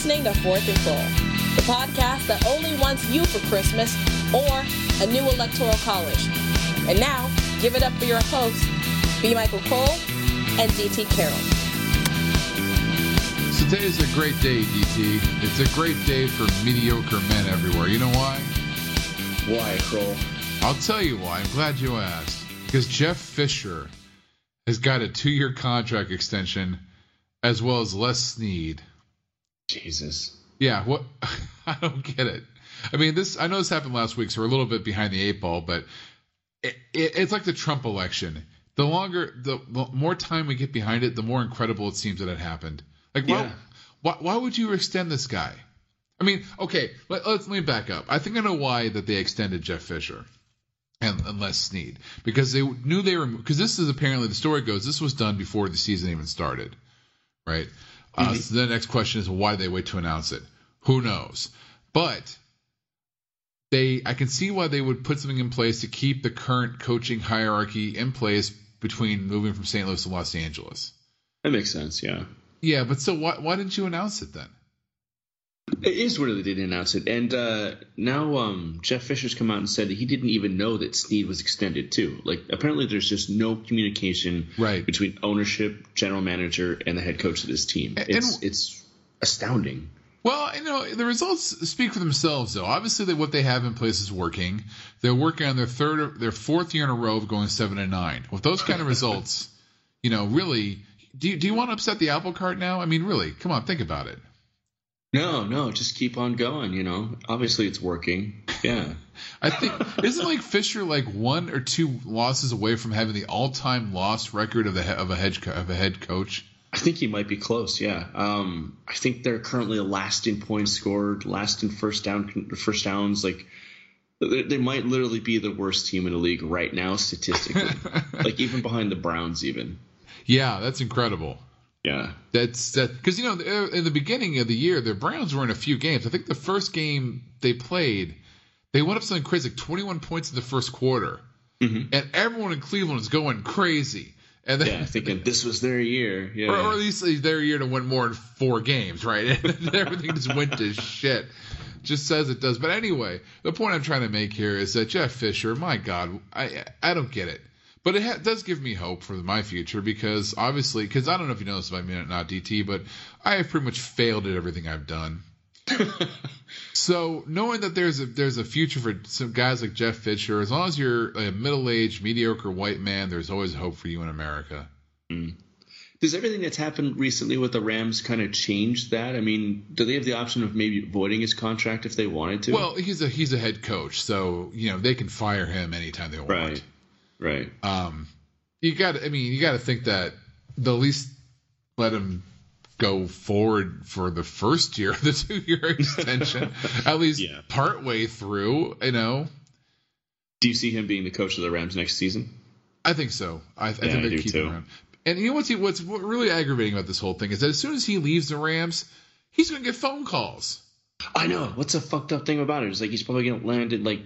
listening to Fourth and Krol, the podcast that only wants you for Christmas or a new electoral college. And now, give it up for your hosts, B. Michael Krol and DT Carroll. So today is a great day, DT. It's a great day for mediocre men everywhere. You know why? Why, Krol? I'll tell you why. I'm glad you asked. Because Jeff Fisher has got a two-year contract extension, as well as Les Snead. Jesus. Yeah, what? I don't get it. I mean, this. I know this happened last week, so we're a little bit behind the eight ball, but it, it, it's like the Trump election. The longer, the, the, more time we get behind it, the more incredible it seems that it happened. Like, why, Yeah. why, why would you extend this guy? I mean, okay, let, let's let me back up. I think I know why that they extended Jeff Fisher and, and Les Snead because they knew they were because this is apparently the story goes this was done before the season even started, right? Uh, so the next question is why did they wait to announce it? Who knows? But they, I can see why they would put something in place to keep the current coaching hierarchy in place between moving from St. Louis to Los Angeles. That makes sense, yeah. Yeah, but so why why didn't you announce it then? It is weird they didn't announce it. And uh, now um, Jeff Fisher's come out and said that he didn't even know that Snead was extended too. Like apparently there's just no communication Right. between ownership, general manager, and the head coach of this team. And- It's it's astounding. Well, you know, the results speak for themselves, though. Obviously, that what they have in place is working. They're working on their third, their fourth year in a row of going seven and nine. With those kind of results, you know, really, do you, do you want to upset the apple cart now? I mean, really, come on, think about it. No, no, just keep on going, you know. Obviously it's working. Yeah. I think isn't like Fisher like one or two losses away from having the all-time loss record of the of a head of a head coach. I think he might be close. Yeah. Um, I think they're currently last in points scored, last in first down, first downs. Like they, they might literally be the worst team in the league right now statistically. like even behind the Browns, even. Yeah, that's incredible. Yeah. That's that because you know in the beginning of the year the Browns were in a few games. I think the first game they played, they went up something crazy, like 21 points in the first quarter, Mhm. and everyone in Cleveland was going crazy. And then, Yeah. Thinking this was their year. Yeah. or, or at least their year to win more in four games, right? And everything just went to shit. Just says it does. But anyway, the point I'm trying to make here is that Jeff Fisher, my God, I I don't get it. But it ha- does give me hope for my future because obviously, because I don't know if you know this about me not, DT, but I have pretty much failed at everything I've done. So knowing that there's a there's a future for some guys like Jeff Fisher, as long as you're a middle-aged, mediocre white man, there's always hope for you in America. Hmm. Does everything that's happened recently with the Rams kind of change that? I mean, do they have the option of maybe voiding his contract if they wanted to? Well, he's a he's a head coach, so you know they can fire him anytime they want. right. Right. Um, you got. I mean, you got to think that they'll least let him go forward for the first year of the two-year extension, at least Yeah. part way through. You know, Do you see him being the coach of the Rams next season? I think so. I, I Yeah, think I they keep too. him around. And you know what's what's really aggravating about this whole thing is that as soon as he leaves the Rams, he's going to get phone calls. I know. What's the fucked up thing about it? Is like he's probably gonna land in like,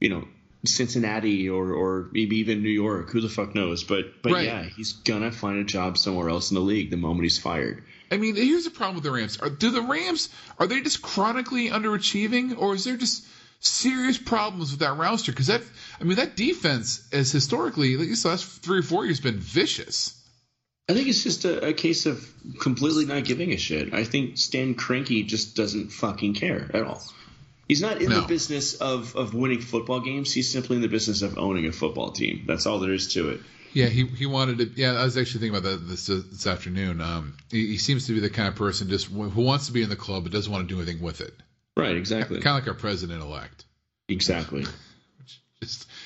you know, Cincinnati or or maybe even New York. Who the fuck knows? But but Right. yeah, he's gonna find a job somewhere else in the league the moment he's fired. I mean, here's the problem with the Rams. Are, do the Rams are they just chronically underachieving, or is there just serious problems with that roster? Because that, I mean, that defense has historically, at least the last three or four years, been vicious. I think it's just a, a case of completely not giving a shit. I think Stan Kroenke just doesn't fucking care at all. He's not in No. the business of, of winning football games. He's simply in the business of owning a football team. That's all there is to it. Yeah, he he wanted to. Yeah, I was actually thinking about that this this afternoon. Um, he, he seems to be the kind of person just who wants to be in the club but doesn't want to do anything with it. Right, exactly. Kind of like our president elect. Exactly. Just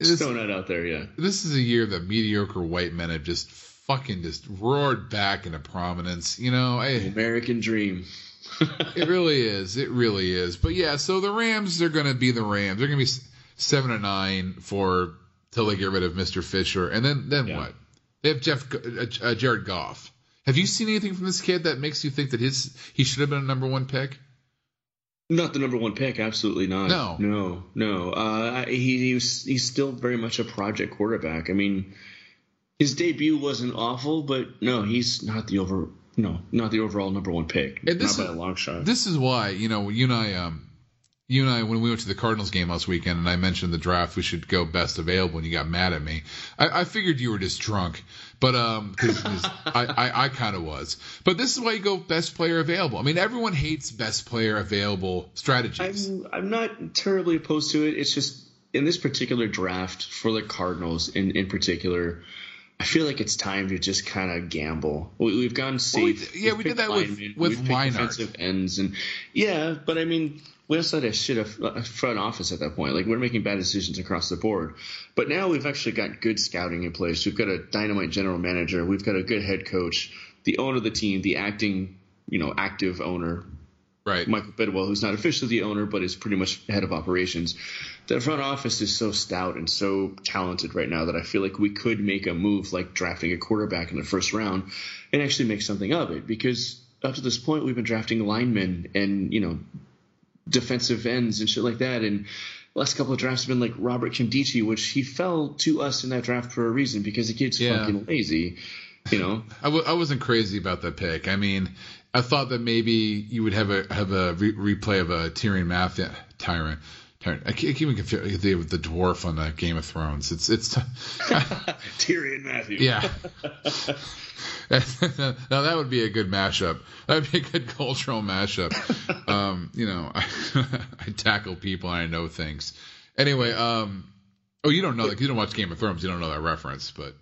Just this, throwing that out there, yeah. this is a year that mediocre white men have just fucking just roared back into prominence. You know, I, American dream. It really is. It really is. But yeah, so the Rams they're going to be the Rams. They're going to be seven and nine for till they get rid of Mr. Fisher, and then then Yeah. what? They have Jeff uh, uh, Jared Goff. Have you seen anything from this kid that makes you think that his he should have been a number one pick? Not the number one pick, absolutely not. No. no, no. Uh, he, he was, he's still very much a project quarterback. I mean, his debut wasn't awful, but no, he's not the over no, not the overall number one pick. And this not by is- a long shot. This is why, you know, you and I, um, you and I, when we went to the Cardinals game last weekend, and I mentioned the draft, we should go best available, and you got mad at me. I, I figured you were just drunk, but um, 'cause- 'cause I, I, I kind of was. But this is why you go best player available. I mean, everyone hates best player available strategies. I'm I'm not terribly opposed to it. It's just in this particular draft for the Cardinals in in particular. I feel like it's time to just kind of gamble. We, we've gone we safe. d- yeah, We've we did that with- linemen, with we've defensive ends, and yeah, but I mean, we also had a shit of uh, front office at that point. Like we're making bad decisions across the board. But now we've actually got good scouting in place. We've got a dynamite general manager. We've got a good head coach. The owner of the team, the acting, you know, active owner, right. Michael Bidwill, who's not officially the owner but is pretty much head of operations. The front office is so stout and so talented right now that I feel like we could make a move like drafting a quarterback in the first round and actually make something of it because up to this point we've been drafting linemen and you know defensive ends and shit like that and the last couple of drafts have been like Robert Nkemdiche, which he fell to us in that draft for a reason because the kid's Yeah. fucking lazy, you know. I w- I wasn't crazy about the pick. I mean, I thought that maybe you would have a have a re- replay of a Tyrion Mathieu Tyrant. Tyrant. I can't even confuse the the dwarf on the Game of Thrones. It's it's Tyrion Mathieu. yeah. now that would be a good mashup. That would be a good cultural mashup. Um, you know, I, I tackle people and I know things. Anyway, um, oh, you don't know that you don't watch Game of Thrones. You don't know that reference, but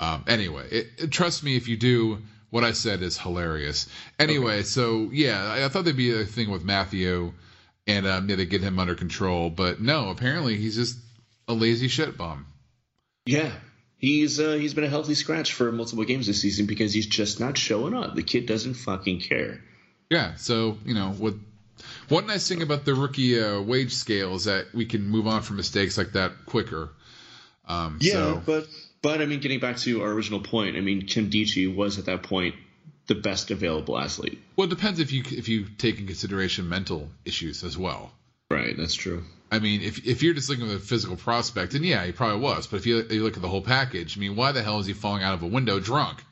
um, anyway, it, it- trust me if you do. What I said is hilarious. Anyway, so yeah, I, I thought there'd be a thing with Mathieu, and um, yeah, to get him under control, but no, apparently he's just a lazy shit bum. Yeah, he's uh, he's been a healthy scratch for multiple games this season because he's just not showing up. The kid doesn't fucking care. Yeah, so you know what? One nice thing about the rookie uh, wage scale is that we can move on from mistakes like that quicker. Um, so, but but I mean, getting back to our original point, I mean, Nkemdiche was at that point the best available athlete. well, it depends if you if you take in consideration mental issues as well. Right, that's true. I mean, if if you're just looking at the physical prospect, then yeah, he probably was. But if you, you look at the whole package, I mean, why the hell is he falling out of a window drunk?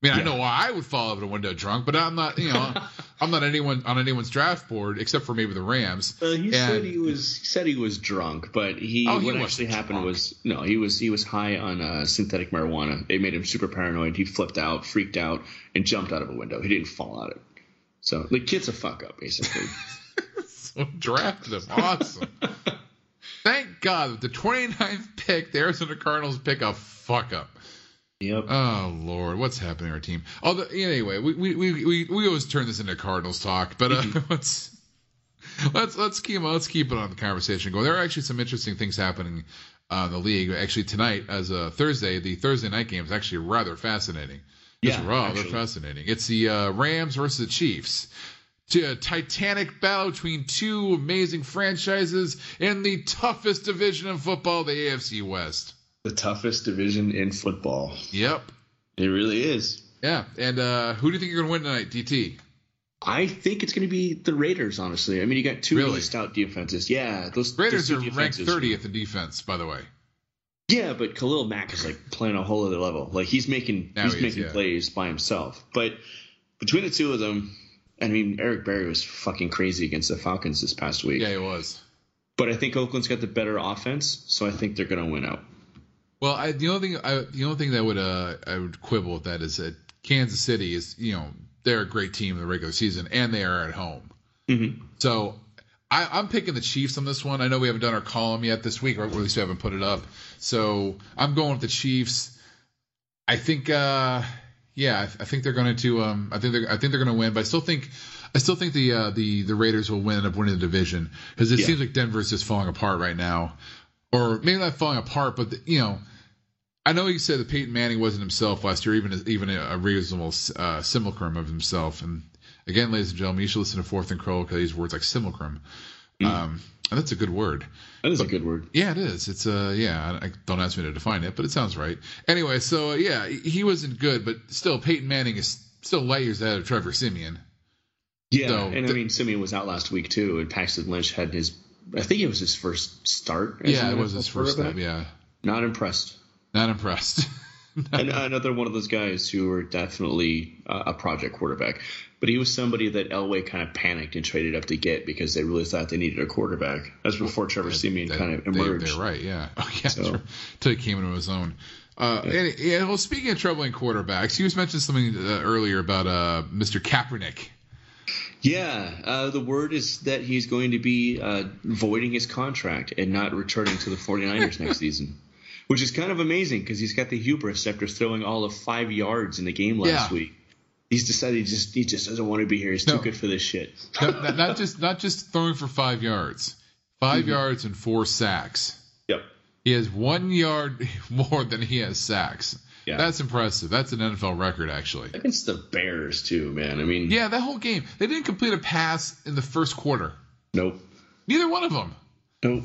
I mean, I know why I would fall out of a window drunk, but I'm not, you know, I'm not anyone on anyone's draft board except for maybe the Rams. Uh, he And- said he was he said he was drunk, but he, Oh, he what actually happened drunk. was no, he was he was high on uh, synthetic marijuana. It made him super paranoid. He flipped out, freaked out, and jumped out of a window. He didn't fall out of it. So the kid's a fuck up, basically. So drafted him. Awesome. Thank God with the 29th pick, the Arizona Cardinals pick a fuck up. Yep. Oh Lord, what's happening to our team? Although anyway, we we, we, we, we always turn this into Cardinals talk, but uh, let's let's let's keep let's keep it on the conversation going. There are actually some interesting things happening uh, in the league. Actually, tonight as a Thursday, the Thursday night game is actually rather fascinating. It's Yeah, rather actually. fascinating. It's the uh, Rams versus the Chiefs. To a titanic battle between two amazing franchises in the toughest division in football, the AFC West. The toughest division in football. Yep. It really is. Yeah. And uh, who do you think you're going to win tonight, DT? I think it's going to be the Raiders. Honestly, I mean, you got two Really? really stout defenses. Yeah, those Raiders those are ranked 30th in defense, by the way. Yeah, but Khalil Mack is like playing a whole other level. Like he's making Now he's he is, making yeah. plays by himself. But between the two of them, I mean, Eric Berry was fucking crazy against the Falcons this past week. Yeah, he was. But I think Oakland's got the better offense, so I think they're going to win out. Well, I, the only thing I, the only thing that would uh, I would quibble with that is that Kansas City is you know they're a great team in the regular season and they are at home. Mm-hmm. So I, I'm picking the Chiefs on this one. I know we haven't done our column yet this week, or at least we haven't put it up. So I'm going with the Chiefs. I think, uh, yeah, I, I think they're going to. Um, I think they're. I think they're going to win, but I still think. I still think the uh, the the Raiders will win, end up winning the division because it Yeah. seems like Denver's just falling apart right now, or maybe not falling apart, but the, you know, I know you said that Peyton Manning wasn't himself last year, even even a reasonable uh, simulacrum of himself. And again, ladies and gentlemen, you should listen to Fourth and Krol because these words like simulacrum. Um, and that's a good word. That is a good word. Yeah, it is. It's uh, yeah. I, don't ask me to define it, but it sounds right. Anyway, so uh, yeah, he wasn't good, but still, Peyton Manning is still light years ahead of Trevor Siemian. Yeah, So, and I the- mean, Siemian was out last week too, and Paxton Lynch had his. I think it was his first start. Yeah, it was his first quarterback. step. Yeah, Not impressed. not impressed. and another one of those guys who were definitely uh, a project quarterback. But he was somebody that Elway kind of panicked and traded up to get because they really thought they needed a quarterback. That's before Trevor Siemian kind of emerged. They, are right, yeah. Oh, yeah, So- until he came into his own. Uh, and, yeah, well, speaking of troubling quarterbacks, he was mentioned something uh, earlier about uh, Mr. Kaepernick. Yeah, uh, the word is that he's going to be uh, voiding his contract and not returning to the 49ers next season, which is kind of amazing because he's got the hubris after throwing all of five yards in the game last Yeah. week. He's decided he just he just doesn't want to be here. He's No. too good for this shit. not, not- not just not just throwing for five yards, 5 Mm-hmm. yards and four sacks. Yep. He has one yard more than he has sacks. Yeah. That's impressive. That's an NFL record, actually. Against the Bears too, man. I mean, Yeah, that whole game. They didn't complete a pass in the first quarter. nope, Neither one of them. nope.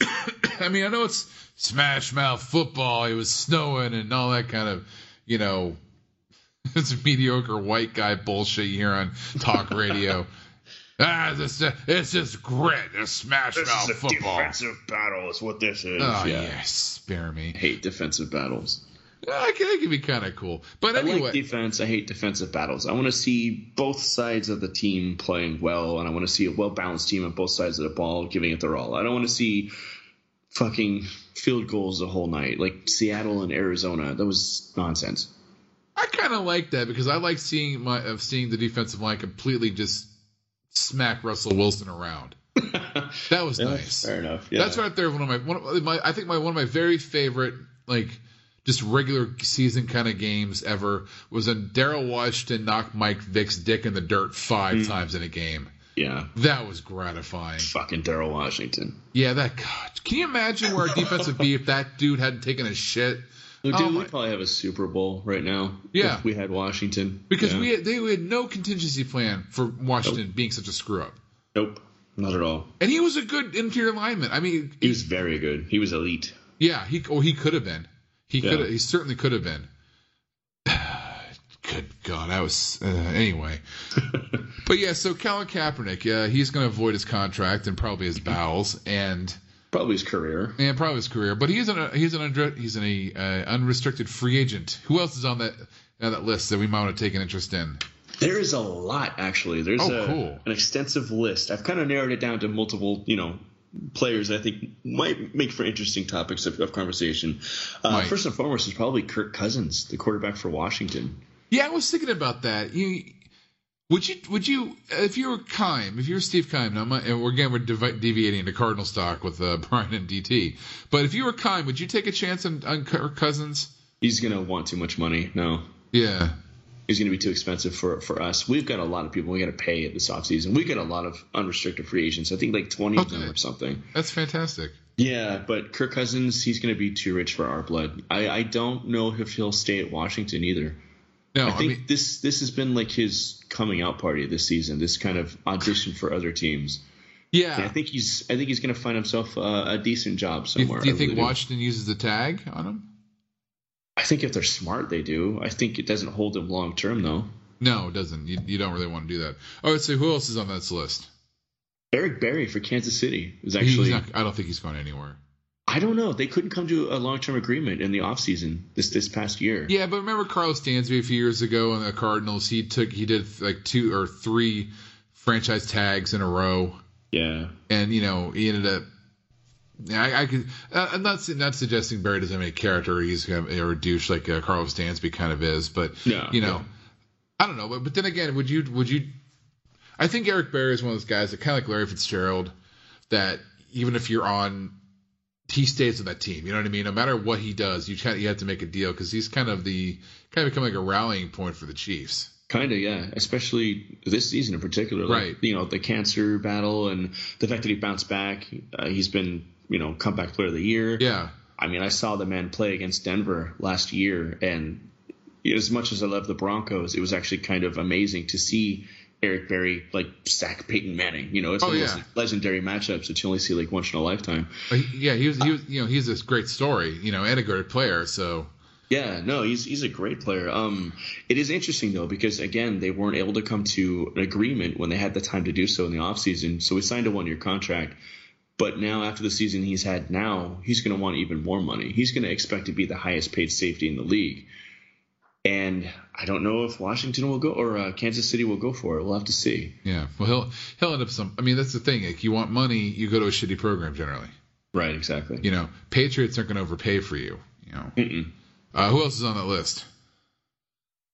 I mean, I know it's smash mouth football. It was snowing and all that kind of, you know, it's mediocre white guy bullshit you hear on talk radio. ah, this, it's just grit. It's smash mouth football. Defensive battle. Is what this is. Oh, yeah. yes. Spare me. Hate defensive battles. I can, it can be kind of cool. But I anyway. like defense. I hate defensive battles. I want to see both sides of the team playing well, and I want to see a well balanced team on both sides of the ball giving it their all. I don't want to see fucking field goals the whole night like Seattle and Arizona. That was nonsense. I kind of like that because I like seeing my of seeing the defensive line completely just smack Russell Wilson around. That was nice. Fair enough. Yeah. That's right there. One of my one of my I think my one of my very favorite like just regular season kind of games ever was when Daryl Washington knocked Mike Vick's dick in the dirt five mm. times in a game. Yeah. That was gratifying. Fucking Daryl Washington. Yeah, that God. Can you imagine where our defense would be if that dude hadn't taken a shit? Dude, Oh we probably have a Super Bowl right now. Yeah. If we had Washington. Because Yeah. we had, they had no contingency plan for Washington being such a screw up. Nope. Not at all. And he was a good interior lineman. I mean, He was very good. He was elite. yeah, he or he could have been. He Yeah. could. He certainly could have been. Good God, I was uh, anyway. but yeah, so Colin Kaepernick, uh, he's going to avoid his contract and probably his bowels and Probably his career. and probably his career. But he's an he's an undre- he's an uh, unrestricted free agent. Who else is on that on that list that we might want to take an interest in? There is a lot actually. There's Oh, a, cool. an extensive list. I've kind of narrowed it down to multiple, you know, players that I think might make for interesting topics of, of conversation. Uh, first and foremost is probably Kirk Cousins, the quarterback for Washington. Yeah, I was thinking about that. You, would you, would you, if you were Keim, if you were Steve Keim, now my, again we're devi- deviating to Cardinal stock with uh, Brian and DT, but if you were Keim, would you take a chance on, on Kirk Cousins? He's gonna want too much money. No, Yeah, he's gonna be too expensive for for us. We've got a lot of people we got to pay this offseason. We've got a lot of unrestricted free agents. I think like twenty of them or something. that's fantastic. Yeah, but Kirk Cousins, he's gonna be too rich for our blood. I I don't know if he'll stay at Washington either. No, I I, think mean, this this has been like his coming out party this season. This kind of audition for other teams. And I yeah. think he's I think he's going to find himself uh, a decent job Do you, somewhere. do you I think really do. Washington uses the tag on him? I think if they're smart, they do. I think it doesn't hold them long term though. No, it doesn't. You, you don't really want to do that. Oh, let's see who else is on this list. Eric Berry for Kansas City is actually. not, I don't think he's going anywhere. I don't know. They couldn't come to a long term agreement in the offseason this this past year. Yeah, but remember Karlos Dansby a few years ago in the Cardinals? He took he did like two or three franchise tags in a row, Yeah. and you know he ended up. I, I could. Uh, I'm not not suggesting Berry doesn't have any character. He's kind of a douche like uh, Karlos Dansby kind of is, but Yeah, you know, yeah. I don't know. But, but then again, would you would you? I think Eric Berry is one of those guys that kind of like Larry Fitzgerald, that even if you're on, he stays with that team. You know what I mean? No matter what he does, you kind of, you have to make a deal because he's kind of the kind of become like a rallying point for the Chiefs. Kind of, yeah. Especially this season in particular. Like, Right. You know, the cancer battle and the fact that he bounced back. Uh, he's been, you know, comeback player of the year. Yeah, I mean, I saw the man play against Denver last year, and as much as I love the Broncos, it was actually kind of amazing to see Eric Berry like sack Peyton Manning. You know, it's Oh, one of those legendary matchups that you only see like once in a lifetime. But he- yeah. He was he was you know he's this great story you know and a great player. So Yeah, no, he's he's a great player. Um, it is interesting though because again they weren't able to come to an agreement when they had the time to do so in the offseason. So we signed a one year contract. But now, after the season he's had now, he's going to want even more money. He's going to expect to be the highest paid safety in the league. And I don't know if Washington will go or uh, Kansas City will go for it. We'll have to see. Yeah. Well, he'll he'll end up some. I mean, that's the thing. Like, you want money, you go to a shitty program generally. Right. Exactly. You know, Patriots aren't going to overpay for you. You know. Uh, who else is on that list?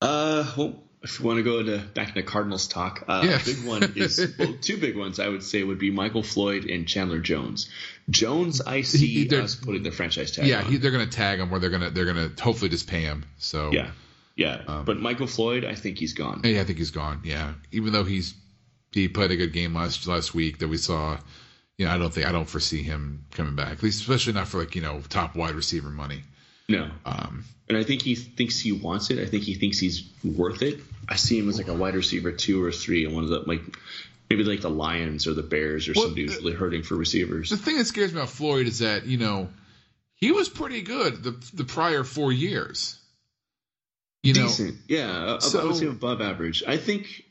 Uh, well, if you want to go to back into Cardinals talk, uh, big one is well, two big ones I would say would be Michael Floyd and Chandler Jones. Jones, I see He- us putting the franchise tag. Yeah, on. he, they're going to tag him, or they're going to they're going to hopefully just pay him. So yeah, yeah. Um, but Michael Floyd, I think he's gone. Yeah, I think he's gone. Yeah, even though he's he played a good game last last week that we saw. You know, I don't think I don't foresee him coming back. At least, especially not for like you know top wide receiver money. No, Um, and I think he thinks he wants it. I think he thinks he's worth it. I see him as like a wide receiver two or three, and one of the like maybe like the Lions or the Bears or Well, somebody who's really hurting for receivers. the thing that scares me about Floyd is that you know he was pretty good the the prior four years. You know, Decent, yeah. So- I would say above average. I think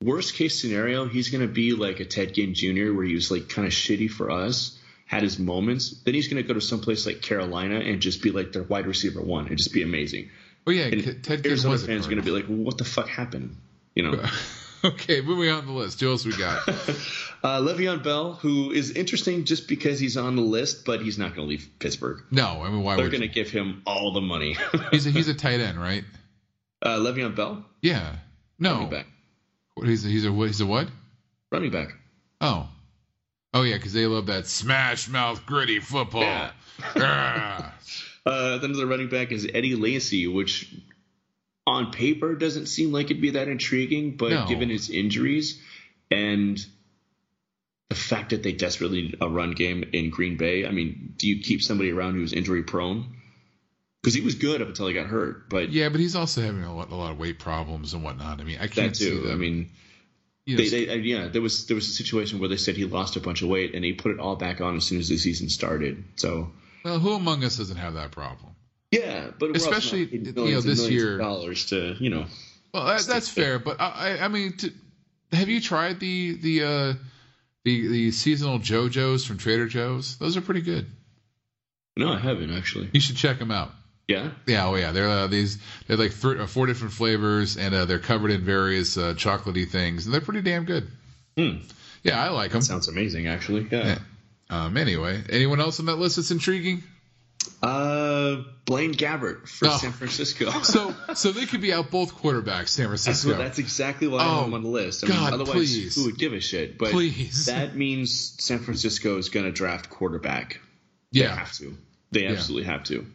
worst case scenario, he's going to be like a Ted Ginn Jr., where he was like kind of shitty for us, had his moments. Then he's going to go to someplace like Carolina and just be like their wide receiver one and just be amazing. oh yeah, And Ted Arizona was fans are going to be like, well, what the fuck happened? You know. okay, moving on the list. Who else we got? uh, Le'Veon Bell, who is interesting just because he's on the list, but he's not going to leave Pittsburgh. no, I mean why They're going to give him all the money. He's a, he's a tight end, right? uh, Le'Veon Bell, Yeah. No. running back. What, he's a, he's a? He's a what? Running back. Oh. Oh yeah, because they love that smash mouth gritty football. Yeah. Ah. Uh, then the running back is Eddie Lacy, which on paper doesn't seem like it'd be that intriguing, but No. given his injuries and the fact that they desperately need a run game in Green Bay, I mean, do you keep somebody around who's injury prone? Because he was good up until he got hurt, but yeah, but he's also having a lot, a lot of weight problems and whatnot. I mean, I can't that see too. that. I mean, you know, they, they, uh, yeah, there was there was a situation where they said he lost a bunch of weight and he put it all back on as soon as the season started. So well, who among us doesn't have that problem? yeah, but Especially, you know, this year- dollars to you know Well, that, that's fair, but I, I- I mean, to, have you tried the the uh, the the seasonal Joe-Joe's from Trader Joe's? Those are pretty good. No, I haven't actually. You should check them out. Yeah. Yeah, oh yeah, they're uh, these they're like th- uh, four different flavors, and uh, they're covered in various uh, chocolatey things, and they're pretty damn good. Hmm. Yeah, I like them. Sounds amazing, actually. Yeah. Yeah. Um, anyway, anyone else on that list that's intriguing? Uh, Blaine Gabbert for Oh. San Francisco. So, so they could be out both quarterbacks, San Francisco. what, that's exactly why Oh, I'm on the list. I God, mean, otherwise, please. who would give a shit? But Please. that means San Francisco is going to draft quarterback. They yeah, have to. They absolutely have to.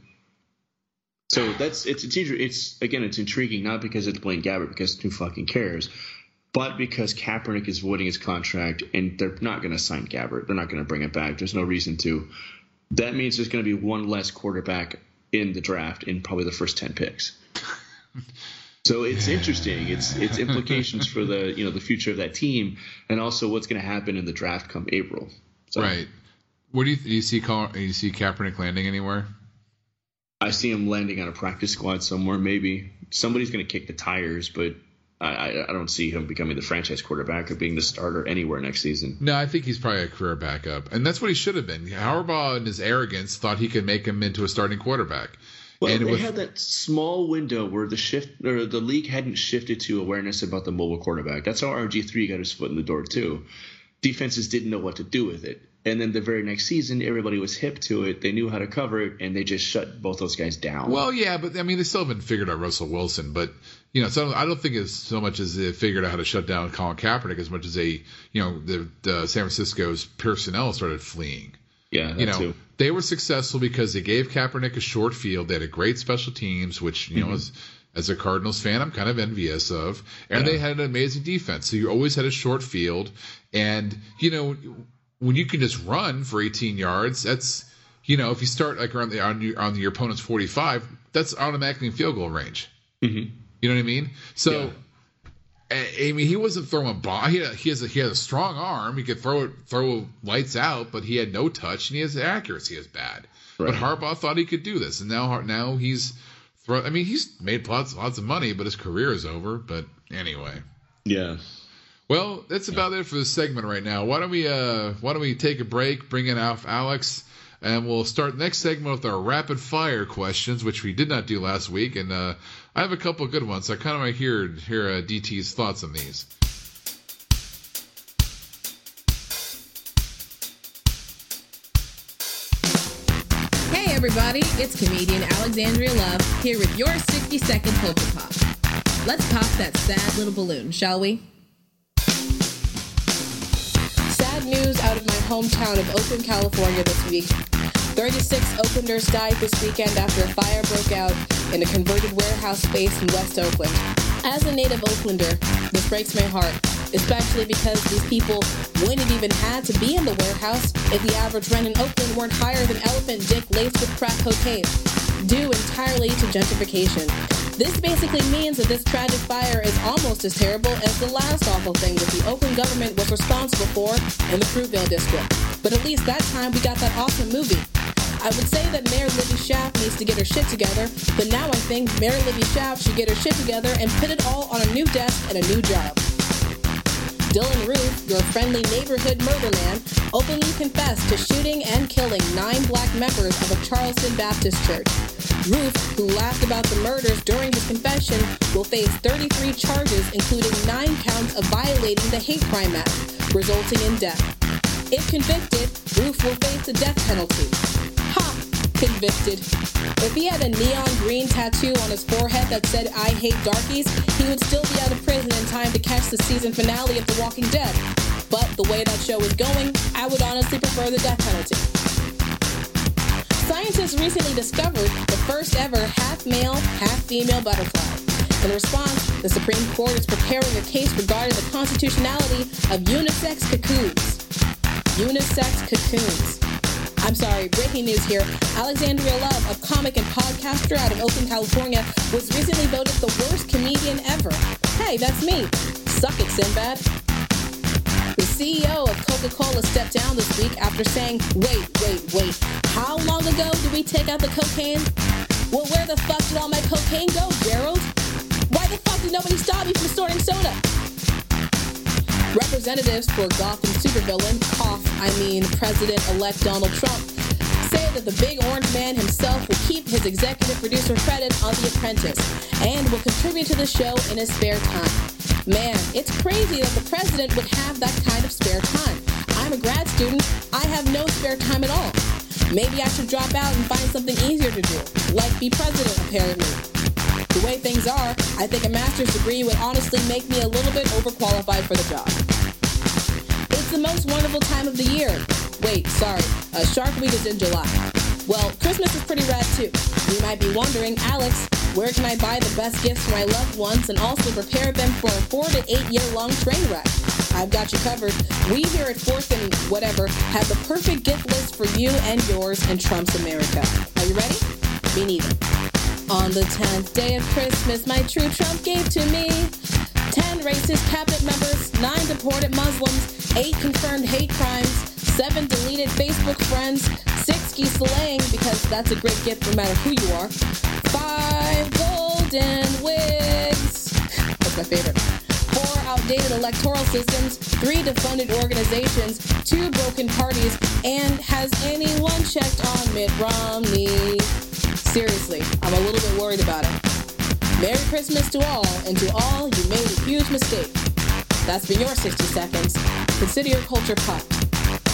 So that's it's it's it's again it's intriguing not because it's Blaine Gabbert because who fucking cares, but because Kaepernick is voiding his contract and they're not going to sign Gabbert. They're not going to bring it back. There's no reason to. That means there's going to be one less quarterback in the draft in probably the first ten picks. So it's interesting. It's it's implications for the you know the future of that team and also what's going to happen in the draft come April. So right. What do you do? You see? Col- do you see Kaepernick landing anywhere? I see him landing on a practice squad somewhere. Maybe somebody's going to kick the tires, but I, I, I don't see him becoming the franchise quarterback or being the starter anywhere next season. No, I think he's probably a career backup, and that's what he should have been. Harbaugh, in his arrogance, thought he could make him into a starting quarterback. Well, and they with- had that small window where the shift or the league hadn't shifted to awareness about the mobile quarterback. That's how RG three got his foot in the door too. Defenses didn't know what to do with it, and then the very next season, everybody was hip to it. They knew how to cover it, and they just shut both those guys down. Well, yeah, but I mean, they still haven't figured out Russell Wilson. But you know, so I don't think it's so much as they figured out how to shut down Colin Kaepernick as much as they, you know, the, the San Francisco's personnel started fleeing. yeah, you know, too. they were successful because they gave Kaepernick a short field. They had a great special teams, which you Mm-hmm. know, as as a Cardinals fan, I'm kind of envious of. And they had an amazing defense. So you always had a short field, and you know, when you can just run for 18 yards, that's you know, if you start like around the on your, on your opponent's 45, that's automatically in field goal range. Mhm. You know what I mean? So. Yeah. I mean, he wasn't throwing a ball. He, he has a he has a strong arm. He could throw it throw lights out, but he had no touch, and he has accuracy is bad. But Harbaugh thought he could do this, and now now he's throw. I mean, he's made lots lots of money, but his career is over. But anyway, Yeah. Well, that's about it for this segment right now. Why don't we uh why don't we take a break, bring in Alf Alex, and we'll start next segment with our rapid fire questions, which we did not do last week, and uh, I have a couple of good ones. So I kind of want to hear hear uh, DT's thoughts on these. Hey everybody, it's comedian Alexandria Love here with your 60 second poker pop. Let's pop that sad little balloon, shall we? News out of my hometown of Oakland, California this week. 36 Oaklanders died this weekend after a fire broke out in a converted warehouse space in West Oakland. As a native Oaklander, this breaks my heart, especially because these people wouldn't even had to be in the warehouse if the average rent in Oakland weren't higher than elephant dick laced with crack cocaine, due entirely to gentrification. This basically means that this tragic fire is almost as terrible as the last awful thing that the Oakland government was responsible for in the Fruitvale district. But at least that time we got that awesome movie. I would say that Mayor Libby Schaaf needs to get her shit together, but now I think Mayor Libby Schaaf should get her shit together and put it all on a new desk and a new job. Dylann Roof, your friendly neighborhood murder man, openly confessed to shooting and killing nine black members of a Charleston Baptist church. Roof, who laughed about the murders during his confession, will face 33 charges, including nine counts of violating the Hate Crime Act, resulting in death. If convicted, Roof will face the death penalty. Convicted. If he had a neon green tattoo on his forehead that said I hate darkies, he would still be out of prison in time to catch the season finale of The Walking Dead. But the way that show is going, I would honestly prefer the death penalty. Scientists recently discovered the first ever half male, half female butterfly. In response, the Supreme Court is preparing a case regarding the constitutionality of unisex cocoons. Unisex cocoons. I'm sorry, breaking news here. Alexandria Love, a comic and podcaster out of Oakland, California, was recently voted the worst comedian ever. Hey, that's me. Suck it, Sinbad. The CEO of Coca Cola stepped down this week after saying, wait, wait, wait, how long ago did we take out the cocaine? Well, where the fuck did all my cocaine go, Gerald? Why the fuck did nobody stop me from snorting soda? Representatives for Gotham supervillain, cough, I mean President-elect Donald Trump, say that the big orange man himself will keep his executive producer credit on The Apprentice and will contribute to the show in his spare time. Man, it's crazy that the president would have that kind of spare time. I'm a grad student. I have no spare time at all. Maybe I should drop out and find something easier to do, like be president, apparently. The way things are, I think a master's degree would honestly make me a little bit overqualified for the job. It's the most wonderful time of the year. Wait, sorry, uh, Shark Week is in July. Well, Christmas is pretty rad too. You might be wondering, Alex, where can I buy the best gifts for my loved ones and also prepare them for a four to eight year long train wreck? I've got you covered. We here at Fourth and whatever have the perfect gift list for you and yours in Trump's America. Are you ready? Me neither. On the 10th day of Christmas, my true Trump gave to me 10 racist cabinet members, 9 deported Muslims, 8 confirmed hate crimes, 7 deleted Facebook friends, 6 geese laying because that's a great gift no matter who you are, 5 golden wigs. That's my favorite. 4 outdated electoral systems, 3 defunded organizations, 2 broken parties, and has anyone checked on Mitt Romney? Seriously, I'm a little bit worried about it. Merry Christmas to all, and to all, you made a huge mistake. That's been your 60 seconds. Consider your culture popped.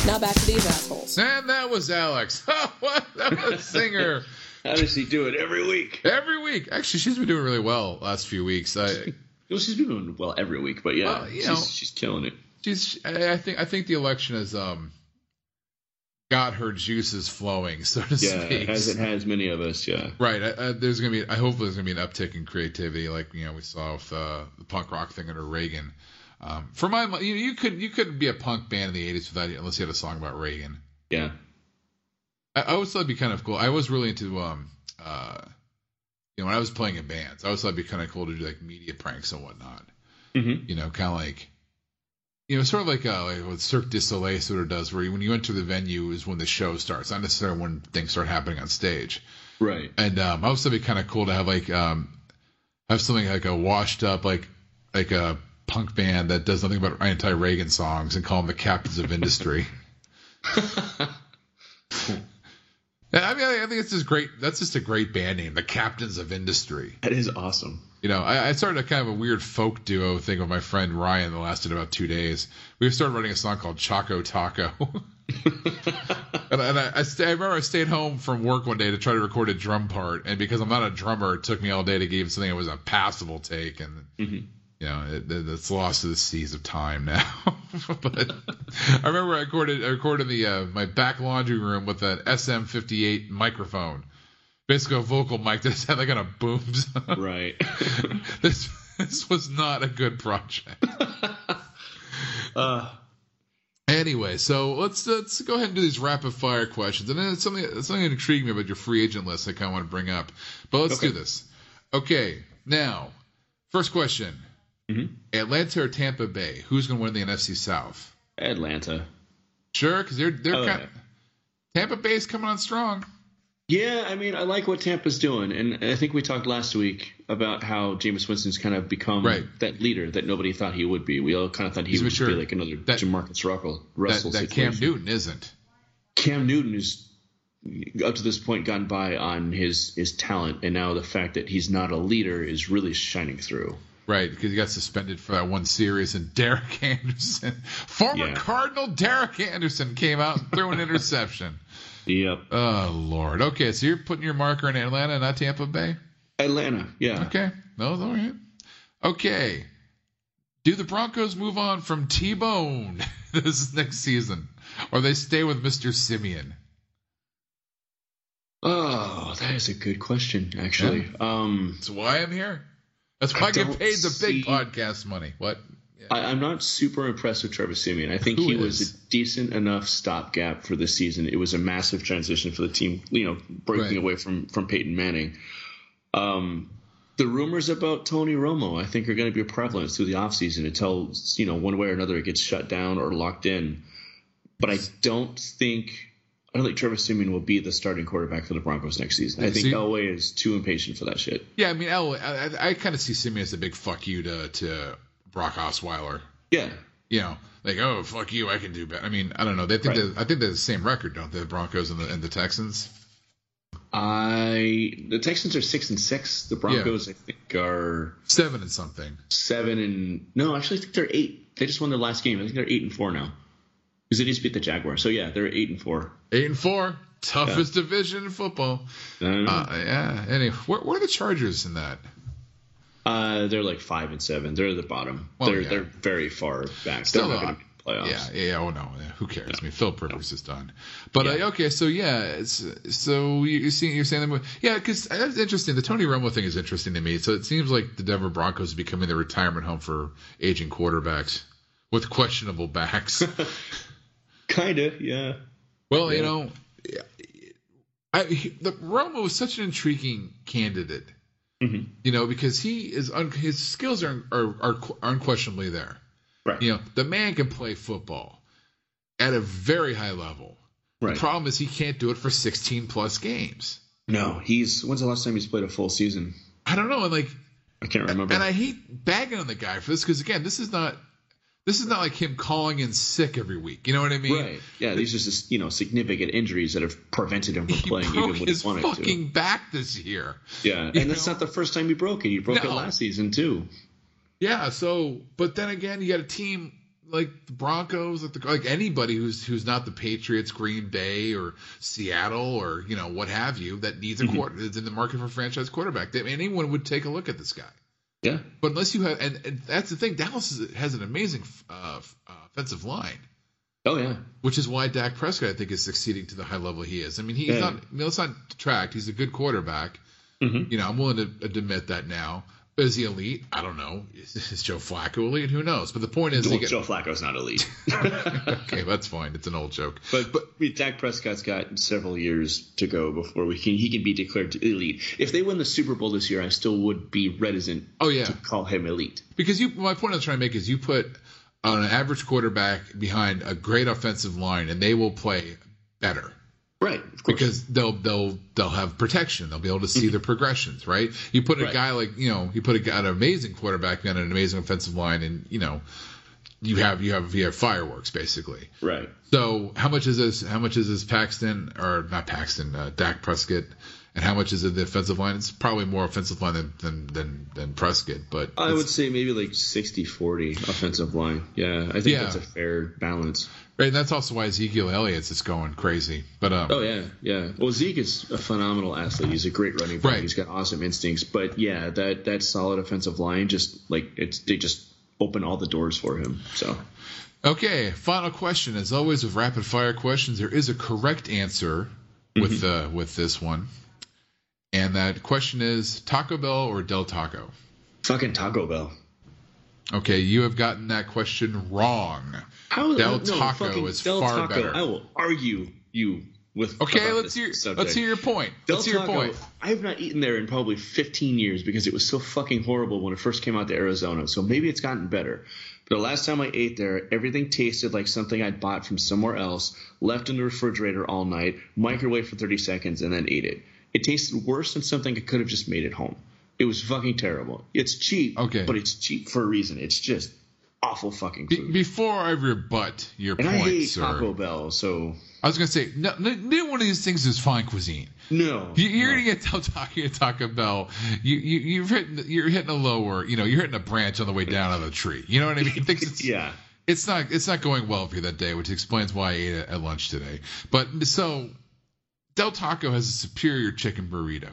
Now back to these assholes. And that was Alex. what? That was a singer. How does he do it every week? Every week. Actually, she's been doing really well last few weeks. I, Well, she's been doing well every week, but yeah, Well, you she's, know. she's killing it. she's. I I think. I think the election is. um got her juices flowing, so to Yeah, speak. Yeah, as it has many of us. Yeah, Right. There's gonna be. I hope there's gonna be an uptick in creativity, like you know we saw with uh, the punk rock thing under Reagan. Um, for my, you, you could you couldn't be a punk band in the '80s without unless you had a song about Reagan. yeah, I, I always thought it'd be kind of cool. I was really into um uh you know when I was playing in bands, I always thought it'd be kind of cool to do like media pranks and whatnot. Mhm. You know, kind of like you know, sort of like uh, like what Cirque du Soleil sort of does, where you, when you enter the venue is when the show starts, not necessarily when things start happening on stage. right. And um, I always thought it'd be kind of cool to have like um have something like a washed up like like a punk band that does nothing but anti-Reagan songs and call them the Captains of Industry. Yeah, I mean, I think it's just great. That's just a great band name, the Captains of Industry. That is awesome. You know, I, I started a kind of a weird folk duo thing with my friend Ryan that lasted about two days. We started writing a song called Choco Taco. and, and I, I, stay, I remember I stayed home from work one day to try to record a drum part, and because I'm not a drummer, it took me all day to give something that was a passable take, and Mhm. you know, it, it, it's lost to the seas of time now. but I remember I recorded I recorded in the uh, my back laundry room with an SM58 microphone, basically a vocal mic that had like on a booms. Right. this this was not a good project. uh, Anyway, so let's let's go ahead and do these rapid fire questions, and then it's something it's something that intrigued me about your free agent list. I kind of want to bring up, but let's Okay. do this. Okay, now first question: Mhm. Atlanta or Tampa Bay? Who's going to win the NFC South? Atlanta. Sure, because they're they're Oh, kind yeah. Tampa Bay's coming on strong. Yeah, I mean, I like what Tampa's doing, and I think we talked last week about how Jameis Winston's kind of become Right. that leader that nobody thought he would be. We all kind of thought he He's would mature. be like another That- Jamarcus Russell. That, Russell that Cam. Newton isn't. Cam Newton is up to this point gotten by on his his talent, and now the fact that he's not a leader is really shining through. Right, because he got suspended for that one series, and Derek Anderson, former Yeah. Cardinal Derek Anderson, came out and threw an interception. Yep. Oh Lord. Okay, so you're putting your marker in Atlanta, not Tampa Bay. Atlanta. Yeah. Okay, no, all right. Okay. Do the Broncos move on from T-Bone this next season, or they stay with Mr. Siemian? Oh, that is a good question, actually. Um, That's why I'm here. That's why I, I get paid the big see- podcast money. What? I, I'm not super impressed with Trevor Siemian. I think Who he is? was a decent enough stopgap for the season. It was a massive transition for the team, you know, breaking Right. away from from Peyton Manning. Um, the rumors about Tony Romo, I think, are going to be prevalent through the offseason until you know one way or another it gets shut down or locked in. But I don't think I don't think Trevor Siemian will be the starting quarterback for the Broncos next season. I think See- Elway is too impatient for that shit. Yeah, I mean, Elway, I, I, I kind of see Siemian as a big fuck you to to Brock Osweiler. Yeah, You know, like oh fuck you, I can do better. I mean, I don't know. They think Right. that I think they're the same record, don't they? The Broncos and the and the Texans. I the Texans are six and six. The Broncos, I think, are Seven and something. seven and no, actually, I think they're eight. They just won their last game. I think they're eight and four now because they just beat the Jaguars. So yeah, they're eight and four. Eight and four. Toughest division in football. I don't know. Uh, yeah. Anyway, where, where are the Chargers in that? Uh, they're like five and seven. They're at the bottom. Well, they're yeah. they're very far back. Still they're not playoffs. Yeah, yeah, yeah. Oh no, who cares? I mean, Philip Rivers is done. But uh, okay, so yeah, it's so you- you're seeing you're saying that, yeah, because that's interesting. The Tony Romo thing is interesting to me. So it seems like the Denver Broncos are becoming the retirement home for aging quarterbacks with questionable backs. Kind of. Yeah. well, you know, I the Romo is such an intriguing candidate. Mhm. You know, because he is un, his skills are, are are are unquestionably there. Right. You know, the man can play football at a very high level. Right. The problem is he can't do it for 16 plus games. no, he's. When's the last time he's played a full season? I don't know, and like, I can't remember. and I hate bagging on the guy for this because again, this is not, this is not like him calling in sick every week. You know what I mean? right. Yeah. These are just you know significant injuries that have prevented him from He playing broke even when his he wanted fucking to. back this year. Yeah. And that's not the first time he broke it. He broke it last season too. Yeah. So, but then again, you got a team like the Broncos, like, the, like anybody who's who's not the Patriots, Green Bay, or Seattle, or you know what have you, that needs a Mm-hmm. quarter is in the market for a franchise quarterback. Anyone would take a look at this guy. Yeah. But unless you have, and, and that's the thing, Dallas is, has an amazing uh, uh, offensive line, Oh yeah. which is why Dak Prescott I think is succeeding to the high level he is. I mean, he's Yeah. not. I mean, let's not detract. He's a good quarterback. Mhm. You know, I'm willing to admit that now. Is he elite? I don't know. Is, is Joe Flacco elite? Who knows? But the point is, Well, get, Joe Flacco's not elite. okay, that's fine. It's an old joke. But but I mean, Dak Prescott's got several years to go before we can he can be declared elite. If they win the Super Bowl this year, I still would be reticent Oh yeah, to call him elite. because you. My point I'm trying to make is you put an average quarterback behind a great offensive line, and they will play better. Right, of course. because they'll they'll they'll have protection. They'll be able to see the progressions, right? You put a Right. guy like you know you put a guy, an amazing quarterback on an amazing offensive line, and you know you have you have you have fireworks basically. right. So how much is this? How much is this Paxton or not Paxton? Uh, Dak Prescott, and how much is it the offensive line? It's probably more offensive line than than than, than Prescott, but I would say maybe like 60-40 offensive line. Yeah, I think Yeah. that's a fair balance. right. And that's also why Ezekiel Elliott's is going crazy. But um, Oh yeah, yeah. Well, Zeke is a phenomenal athlete. He's a great running back. Right. He's got awesome instincts. But yeah, that that solid offensive line just like it's they just open all the doors for him. So Okay, final question. As always with rapid fire questions, there is a correct answer with uh, with this one, and that question is Taco Bell or Del Taco. fucking Taco Bell. Okay, you have gotten that question wrong. How Del no, Taco is Del far Taco. better. I will argue you with. Okay, let's hear subject. let's hear your point. Del let's hear your Taco, point. I have not eaten there in probably 15 years because it was so fucking horrible when it first came out to Arizona. So maybe it's gotten better. But the last time I ate there, everything tasted like something I'd bought from somewhere else, left in the refrigerator all night, microwave for 30 seconds, and then ate it. It tasted worse than something I could have just made at home. It was fucking terrible. It's cheap, Okay. but it's cheap for a reason. It's just awful fucking Be- food. before I rebut your and I point, hate sir, Taco Bell, so I was gonna say no, no, neither one of these things is fine cuisine. no. You, you're no. gonna get Taco Taco Bell. You you you've hitting you're hitting a lower. You know you're hitting a branch on the way down out of the tree. You know what I mean? It's, yeah. it's not it's not going well for you that day, which explains why I ate it at lunch today. But so Del Taco has a superior chicken burrito.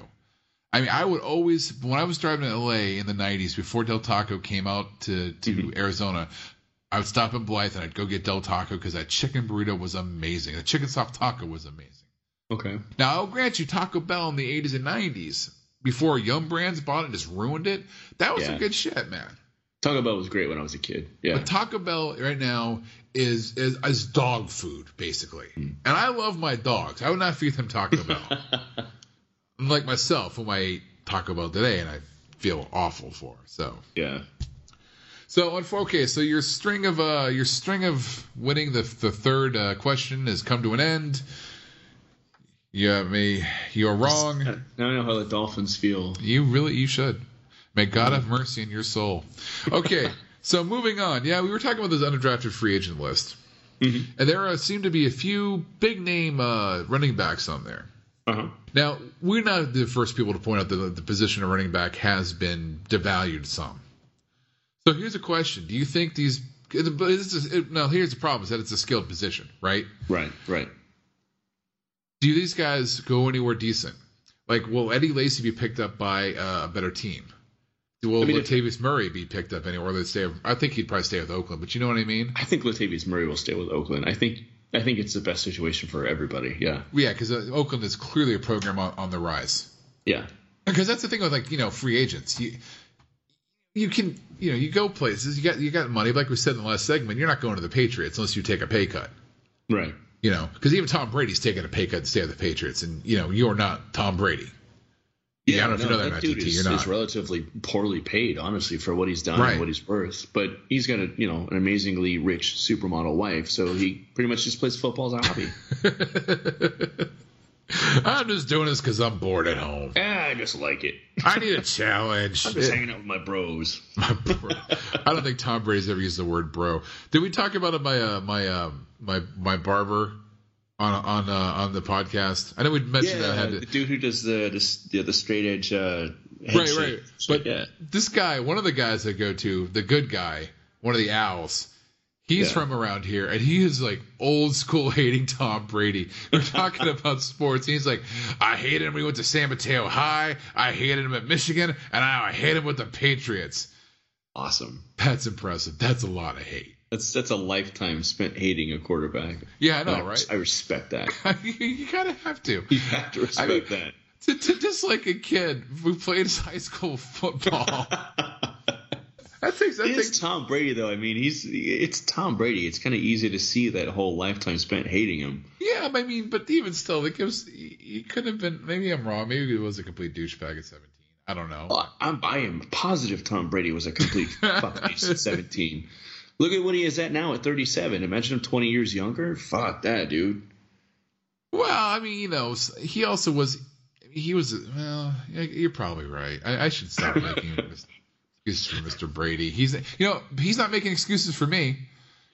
I mean, I would always when I was driving to LA in the '90s before Del Taco came out to to Mm-hmm. Arizona. I would stop in Blythe and I'd go get Del Taco because that chicken burrito was amazing. The chicken soft taco was amazing. Okay. Now, I'll grant you Taco Bell in the 80s and 90s, before Yum Brands bought it and just ruined it, that was some good shit, man. Taco Bell was great when I was a kid. Yeah. But Taco Bell right now is is, is dog food, basically. Hmm. And I love my dogs. I would not feed them Taco Bell. Unlike myself, whom I ate Taco Bell today and I feel awful for. So yeah. so on okay, so your string of uh your string of winning the the third uh, question has come to an end. You have me you're wrong. Now I know how the Dolphins feel. You really, you should. May God have mercy on your soul. Okay, so moving on. Yeah, we were talking about this undrafted free agent list, Mhm. and there uh, seem to be a few big name uh, running backs on there. Uh-huh. Now, we're not the first people to point out that the position of running back has been devalued some. So here's a question: Do you think these? But this is, it, now here's the problem: is that it's a skilled position, right? Right, right. Do these guys go anywhere decent? Like, will Eddie Lacy be picked up by uh, a better team? Will I mean, if- Latavius Murray be picked up anywhere? Or they stay? I think he'd probably stay with Oakland, but you know what I mean? I think Latavius Murray will stay with Oakland. I think I think it's the best situation for everybody. Yeah. Yeah, because uh, Oakland is clearly a program on, on the rise. Yeah. Because that's the thing with like you know free agents. You you can you know you go places. You got you got money. Like we said in the last segment, you're not going to the Patriots unless you take a pay cut. Right. You know, because even Tom Brady's taking a pay cut to stay with the Patriots, and you know you're not Tom Brady. Yeah, I don't know if you know that, Matt dude is, not. is relatively poorly paid, honestly, for what he's done Right. and what he's worth. But he's got a you know an amazingly rich supermodel wife, so he pretty much just plays football as a hobby. I'm just doing this because I'm bored at home. ah, I just like it. I need a challenge. I'm just hanging out with my bros. My bro. I don't think Tom Brady's ever used the word bro. Did we talk about it my uh, my uh, my my barber on on uh, on the podcast? I know we mentioned that. I Yeah, the dude who does the the, yeah, the straight edge. Uh, right, right. But yeah, this guy, one of the guys I go to, the good guy, one of the owls. He's Yeah. from around here, and he is like old school hating Tom Brady. We're talking about sports. And he's like, I hated him when he went to San Mateo High. I hated him at Michigan, and now I hate him with the Patriots. awesome. That's impressive. That's a lot of hate. That's that's a lifetime spent hating a quarterback. Yeah, I know, And right? I respect that. you kind of have to. You have to respect I mean- that. to, to just like a kid who played high school football. that takes that takes Tom Brady though. I mean, he's it's Tom Brady. It's kind of easy to see that whole lifetime spent hating him. yeah. I mean, but even still, like it was, he, he could have been. Maybe I'm wrong. Maybe he was a complete douchebag at 17. I don't know. Well, I'm I am positive Tom Brady was a complete fuckface at 17. Look at what he is at now at 37. Imagine him 20 years younger. Fuck that, dude. Well, I mean, you know, he also was. He was. Well, you're probably right. I, I should stop making excuses for Mr. Brady. He's, you know, he's not making excuses for me.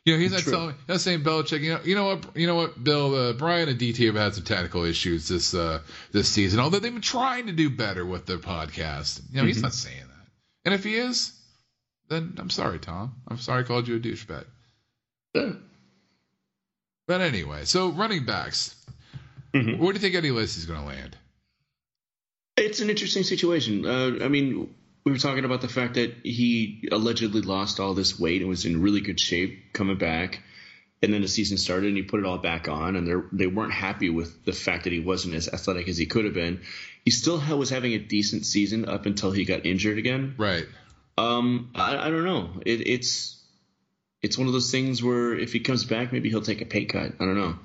You know, he's not True. telling, not saying Belichick. You know, you know what, you know what, Bill, uh, Brian and DT have had some technical issues this uh, this season. Although they've been trying to do better with their podcast. You know, mm-hmm. he's not saying that. And if he is, then I'm sorry, Tom. I'm sorry I called you a douchebag. Yeah. But anyway, so running backs. Mm-hmm. Where do you think Eddie Lacy's going to land? It's an interesting situation. Uh, I mean, we were talking about the fact that he allegedly lost all this weight and was in really good shape coming back. And then the season started and he put it all back on, and they they weren't happy with the fact that he wasn't as athletic as he could have been. He still was having a decent season up until he got injured again. Right. Um, I, I don't know. It, it's it's one of those things where if he comes back, maybe he'll take a pay cut. I don't know.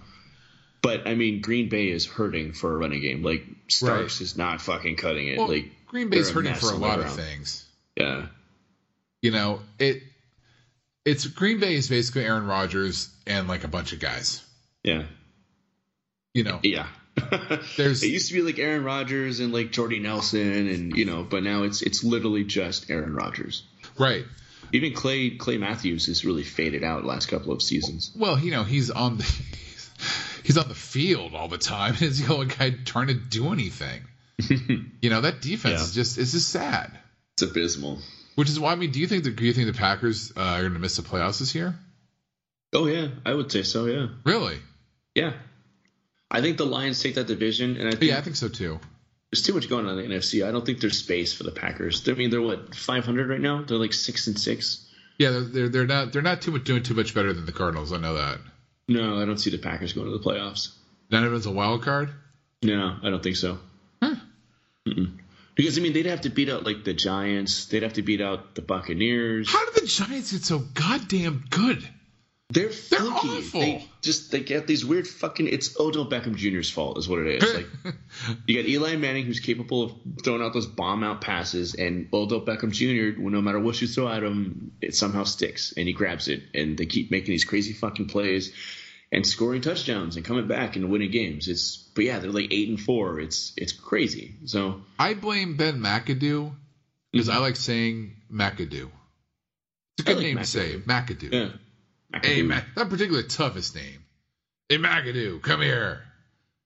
But I mean, Green Bay is hurting for a running game. Like Starks right. is not fucking cutting it. Well, like Green Bay's hurting for a lot of things. Yeah. You know, it it's Green Bay is basically Aaron Rodgers and like a bunch of guys. Yeah. You know. Yeah. There's it used to be like Aaron Rodgers and like Jordy Nelson and you know, but now it's it's literally just Aaron Rodgers. Right. Even Clay Clay Matthews has really faded out last couple of seasons. Well, you know, he's on the he's on the field all the time. He's the only guy trying to do anything. you know that defense yeah. is just it's just sad. It's abysmal. Which is why I mean, do you think the do you think the Packers uh, are going to miss the playoffs this year? Oh yeah, I would say so. Yeah. Really? Yeah. I think the Lions take that division, and I think, yeah, I think so too. There's too much going on in the NFC. I don't think there's space for the Packers. I mean, they're what 500 right now. They're like six and six. Yeah, they're, they're they're not they're not too much doing too much better than the Cardinals. I know that. No, I don't see the Packers going to the playoffs. None of it's a wild card. No, I don't think so. Hmm. Huh. Because I mean, they'd have to beat out like the Giants. They'd have to beat out the Buccaneers. How did the Giants get so goddamn good? They're They're awful. They just they get these weird fucking. It's Odell Beckham Jr.'s fault, is what it is. Like you got Eli Manning, who's capable of throwing out those bomb out passes, and Odell Beckham Jr. no matter what you throw at him, it somehow sticks, and he grabs it, and they keep making these crazy fucking plays and scoring touchdowns and coming back and winning games. It's but yeah, they're like eight and four. It's it's crazy. So I blame Ben McAdoo because mm-hmm. I like saying McAdoo. It's a good like name McAdoo. to say, McAdoo. Yeah. Hey, Mac, that particular toughest name. Hey, McAdoo, come here.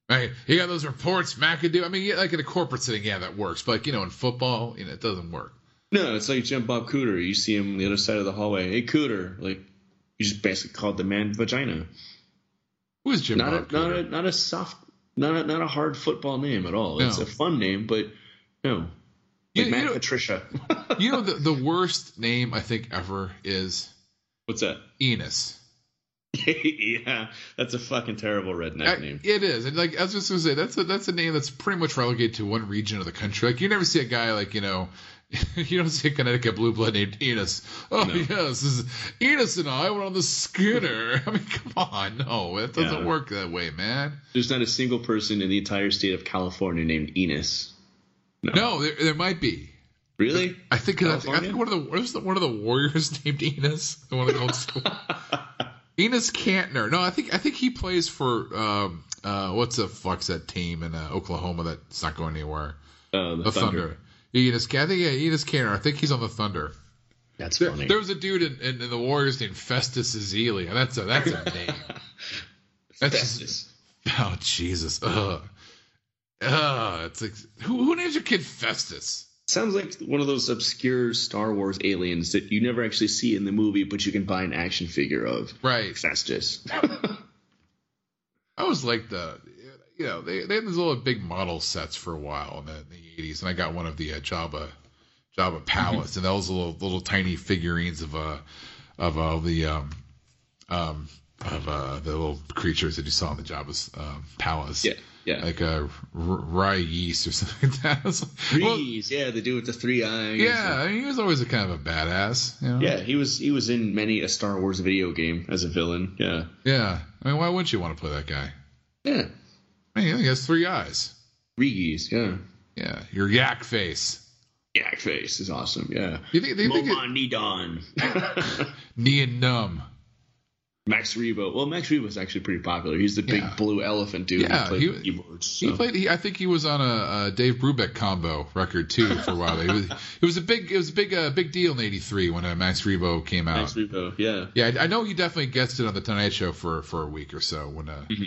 Right, you got those reports, McAdoo. I mean, yeah, like in a corporate setting, yeah, that works. But like, you know, in football, you know, it doesn't work. No, it's like Jim Bob Cooter. You see him on the other side of the hallway. Hey, Cooter. Like, you just basically called the man vagina. Who is Jim not Bob a, Not a, not a soft, not a, not a hard football name at all. No. It's a fun name, but no. Like you, Matt you know, Patricia. you know the, the worst name I think ever is What's that? Enos. yeah, that's a fucking terrible redneck I, name. It is, and like I was just gonna say, that's a that's a name that's pretty much relegated to one region of the country. Like you never see a guy like you know, you don't see a Connecticut blue blood named Enos. Oh no. yes, this is Enos and I were on the Skinner. I mean, come on, no, it doesn't yeah. work that way, man. There's not a single person in the entire state of California named Enos. No, no there, there might be. Really? I think I think one of the was the, one of the Warriors named Enos, the one of the old school. Enes Kanter. No, I think I think he plays for um, uh, what's the fuck's that team in uh, Oklahoma that's not going anywhere? Uh, the, the Thunder. Thunder. Enes, I think yeah, Enes Kanter. I think he's on the Thunder. That's there, funny. There was a dude in, in, in the Warriors named Festus Ezeli. That's a that's a name. that's Festus. Just, oh Jesus. Ugh. Ugh. It's like who who names your kid Festus? Sounds like one of those obscure Star Wars aliens that you never actually see in the movie, but you can buy an action figure of. Right. Festus. I was like the, you know, they, they had these little big model sets for a while in the, in the 80s, and I got one of the uh, Jabba, Jabba Palace, and those little little tiny figurines of uh of all uh, the um um of uh the little creatures that you saw in the Jabba's um, palace. Yeah. Yeah. Like a r- rye yeast or something like that. Like, well, yeah, the dude with the three eyes. Yeah, I mean, he was always a kind of a badass. You know? Yeah, he was. He was in many a Star Wars video game as a villain. Yeah. Yeah, I mean, why wouldn't you want to play that guy? Yeah. I mean, he has three eyes. Regies, yeah. Yeah, your yak face. Yak face is awesome. Yeah. You think? You think Momaw Nadon. Knee and numb. Max Rebo. Well, Max Rebo is actually pretty popular. He's the big Yeah. blue elephant dude Yeah, who plays he- keyboards. He played. He, I think he was on a, a Dave Brubeck combo record too for a while. It was, it was a big. It was a big. Uh, big deal in '83 when uh, Max Rebo came out. Max Rebo, yeah. Yeah, I, I know he definitely guested on the Tonight Show for for a week or so when uh, Mhm.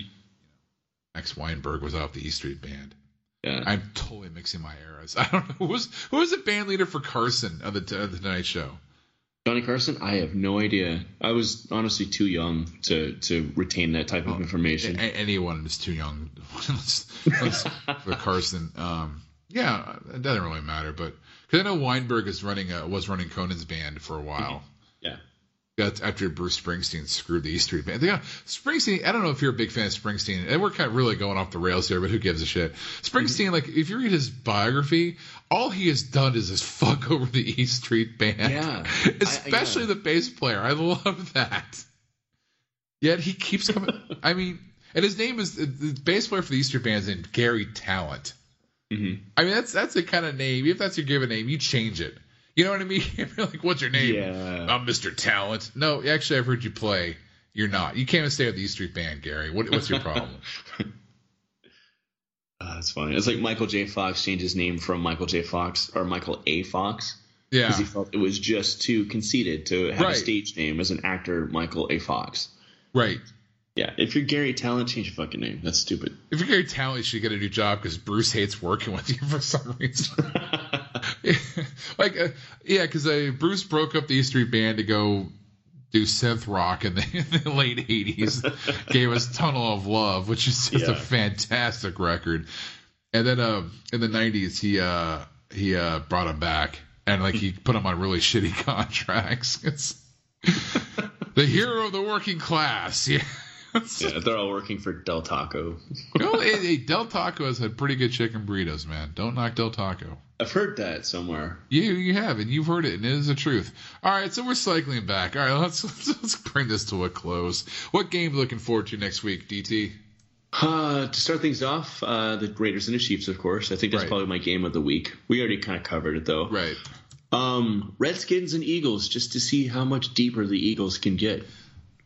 Max Weinberg was off the E Street Band. Yeah. I'm totally mixing my eras. I don't know who was who was the band leader for Carson on the, on the Tonight Show. Johnny Carson? I have no idea. I was honestly too young to, to retain that type of A- information. anyone is too young for Carson. Um, yeah, it doesn't really matter, but because I know Weinberg is running uh, was running Conan's band for a while. Yeah. That's after Bruce Springsteen screwed the E Street Band. Yeah, Springsteen. I don't know if you're a big fan of Springsteen, and we're kind of really going off the rails here, but who gives a shit? Springsteen, like, if you read his biography, all he has done is just fuck over the E Street Band. Yeah. especially yeah. the bass player. I love that. Yet he keeps coming. I mean, and his name is the bass player for the E Street Band is named Garry Tallent. hmm I mean, that's that's the kind of name. If that's your given name, you change it. You know what I mean? You're like, what's your name? Yeah. I'm Mr. Talent. No, actually, I've heard you play. You're not. You can't even stay with the E Street Band, Gary. What, what's your problem? Uh, that's funny. It's like Michael J. Fox changed his name from Michael J. Fox or Michael A. Fox yeah. because he felt it was just too conceited to have Right. a stage name as an actor, Michael A. Fox. Right. Yeah, if you're Garry Tallent, change your fucking name. That's stupid. If you're Garry Tallent, you should get a new job because Bruce hates working with you for some reason. like, uh, yeah, because uh, Bruce broke up the E Street Band to go do synth rock in the, in the late 80s. Gave us Tunnel of Love, which is just a fantastic record. And then uh, in the 90s, he uh, he uh, brought him back and like he put him on really shitty contracts. The hero of the working class. Yeah. Yeah, they're all working for Del Taco. well, hey, hey, Del Taco has had pretty good chicken burritos, man. Don't knock Del Taco. I've heard that somewhere. You you have, and you've heard it, and it is the truth. All right, so we're cycling back. All right, let's let's, let's bring this to a close. What game are you looking forward to next week, DT? Uh, to start things off, uh, the Raiders and the Chiefs, of course. I think that's Right. probably my game of the week. We already kind of covered it though. Right. Um, Redskins and Eagles, just to see how much deeper the Eagles can get,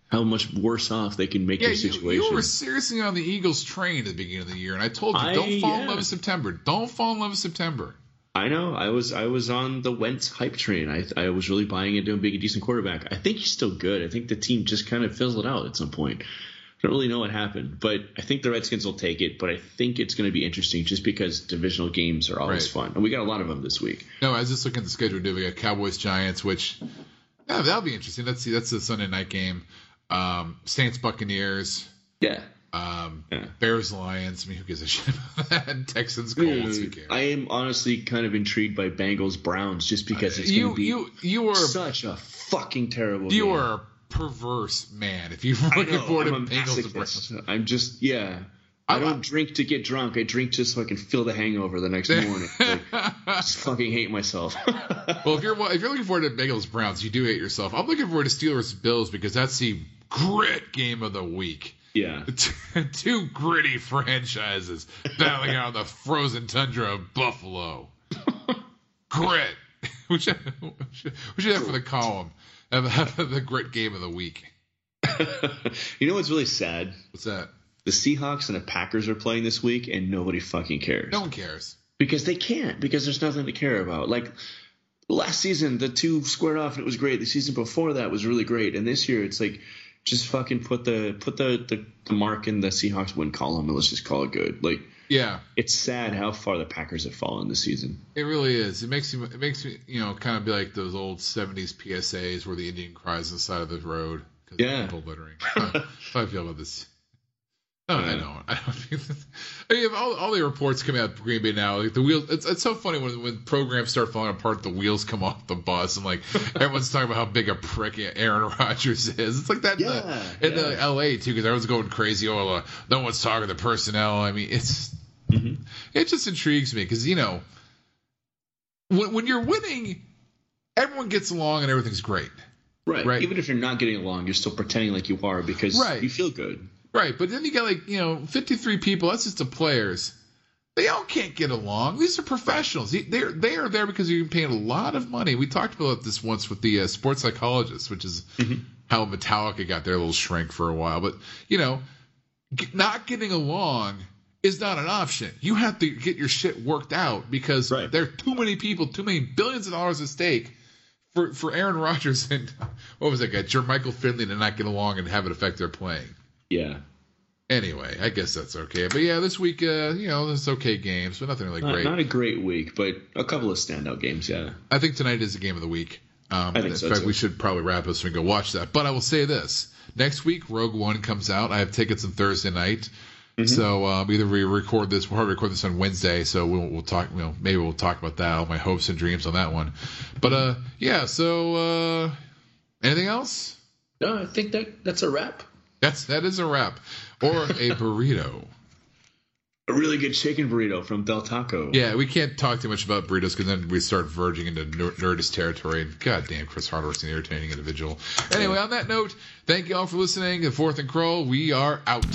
how much worse off they can make Yeah, their you, situation. you were seriously on the Eagles train at the beginning of the year, and I told you, I- don't fall in love with September. Don't fall in love with September. I know. I was I was on the Wentz hype train. I I was really buying into him being a decent quarterback. I think he's still good. I think the team just kind of fizzled out at some point. I don't really know what happened, but I think the Redskins will take it. But I think it's going to be interesting just because divisional games are always Right. fun, and we got a lot of them this week. No, I was just looking at the schedule. Dude, we got Cowboys Giants, which yeah, that'll be interesting. Let's see. That's the Sunday night game. Um, Saints Buccaneers. Yeah. Um, Yeah. Bears Lions. I mean, who gives a shit about that? Texans Colts. I am honestly kind of intrigued by Bengals Browns just because it's you be you you are such a fucking terrible. you game. are a perverse man if you're looking forward to Bengals Browns. I'm just yeah. I don't drink to get drunk. I drink just so I can feel the hangover the next morning. Like, I just fucking hate myself. well, if you're well, if you're looking forward to Bengals Browns, you do hate yourself. I'm looking forward to Steelers Bills because that's the grit game of the week. yeah. Two gritty franchises battling out in the frozen tundra of Buffalo. Grit. We should, we should, we should have for the column have, have the grit game of the week. you know what's really sad? What's that? The Seahawks and the Packers are playing this week, and nobody fucking cares. No one cares. because they can't because there's nothing to care about. Like last season, the two squared off and it was great. The season before that was really great, and this year it's like just fucking put the put the the, the mark in the Seahawks win column and let's just call it good. Like Yeah, it's sad how far the Packers have fallen this season. it really is. It makes you. It makes me, you know, kind of be like those old '70s PSAs where the Indian cries on the side of the road because Yeah. people littering. How I feel about this. No, I don't. I don't feel I mean, all, all the reports coming out of Green Bay now, like the wheels. It's, it's so funny when when programs start falling apart, the wheels come off the bus, and like everyone's talking about how big a prick Aaron Rodgers is. It's like that in, Yeah, the, in yeah. the L.A. too, because everyone's going crazy. Oh, uh, no one's talking to the personnel. I mean, it's Mhm. it just intrigues me because you know when when you're winning, everyone gets along and everything's great. Right. Right. Even if you're not getting along, you're still pretending like you are because Right. you feel good. Right, but then you got like you know 53 people. That's just the players. They all can't get along. These are professionals. They're they are there because you're paying a lot of money. We talked about this once with the uh, sports psychologist, which is how Metallica got their little shrink for a while, but you know, g- not getting along is not an option. You have to get your shit worked out because Right. there are too many people, too many billions of dollars at stake for for Aaron Rodgers and what was that guy, Jermichael Finley, to not get along and have it affect their playing. Yeah. Anyway, I guess that's okay. But yeah, this week, uh, you know, it's okay games, but nothing really Not, great. not a great week, but a couple of standout games. Yeah. I think tonight is the game of the week. Um, I think in so, fact, too. we should probably wrap this and go watch that. But I will say this: next week, Rogue One comes out. I have tickets on Thursday night, Mm-hmm. so um, either we record this, we'll probably record this on Wednesday. So we'll, we'll talk. You know, maybe we'll talk about that. All my hopes and dreams on that one. But uh, yeah. So uh, anything else? No, I think that that's a wrap. That's that is a wrap or a burrito. A really good chicken burrito from Del Taco. Yeah, we can't talk too much about burritos because then we start verging into ner- nerdist territory. And God damn, Chris Hardwick's an irritating individual. Anyway, on that note, thank you all for listening. The Fourth and Krol, we are out.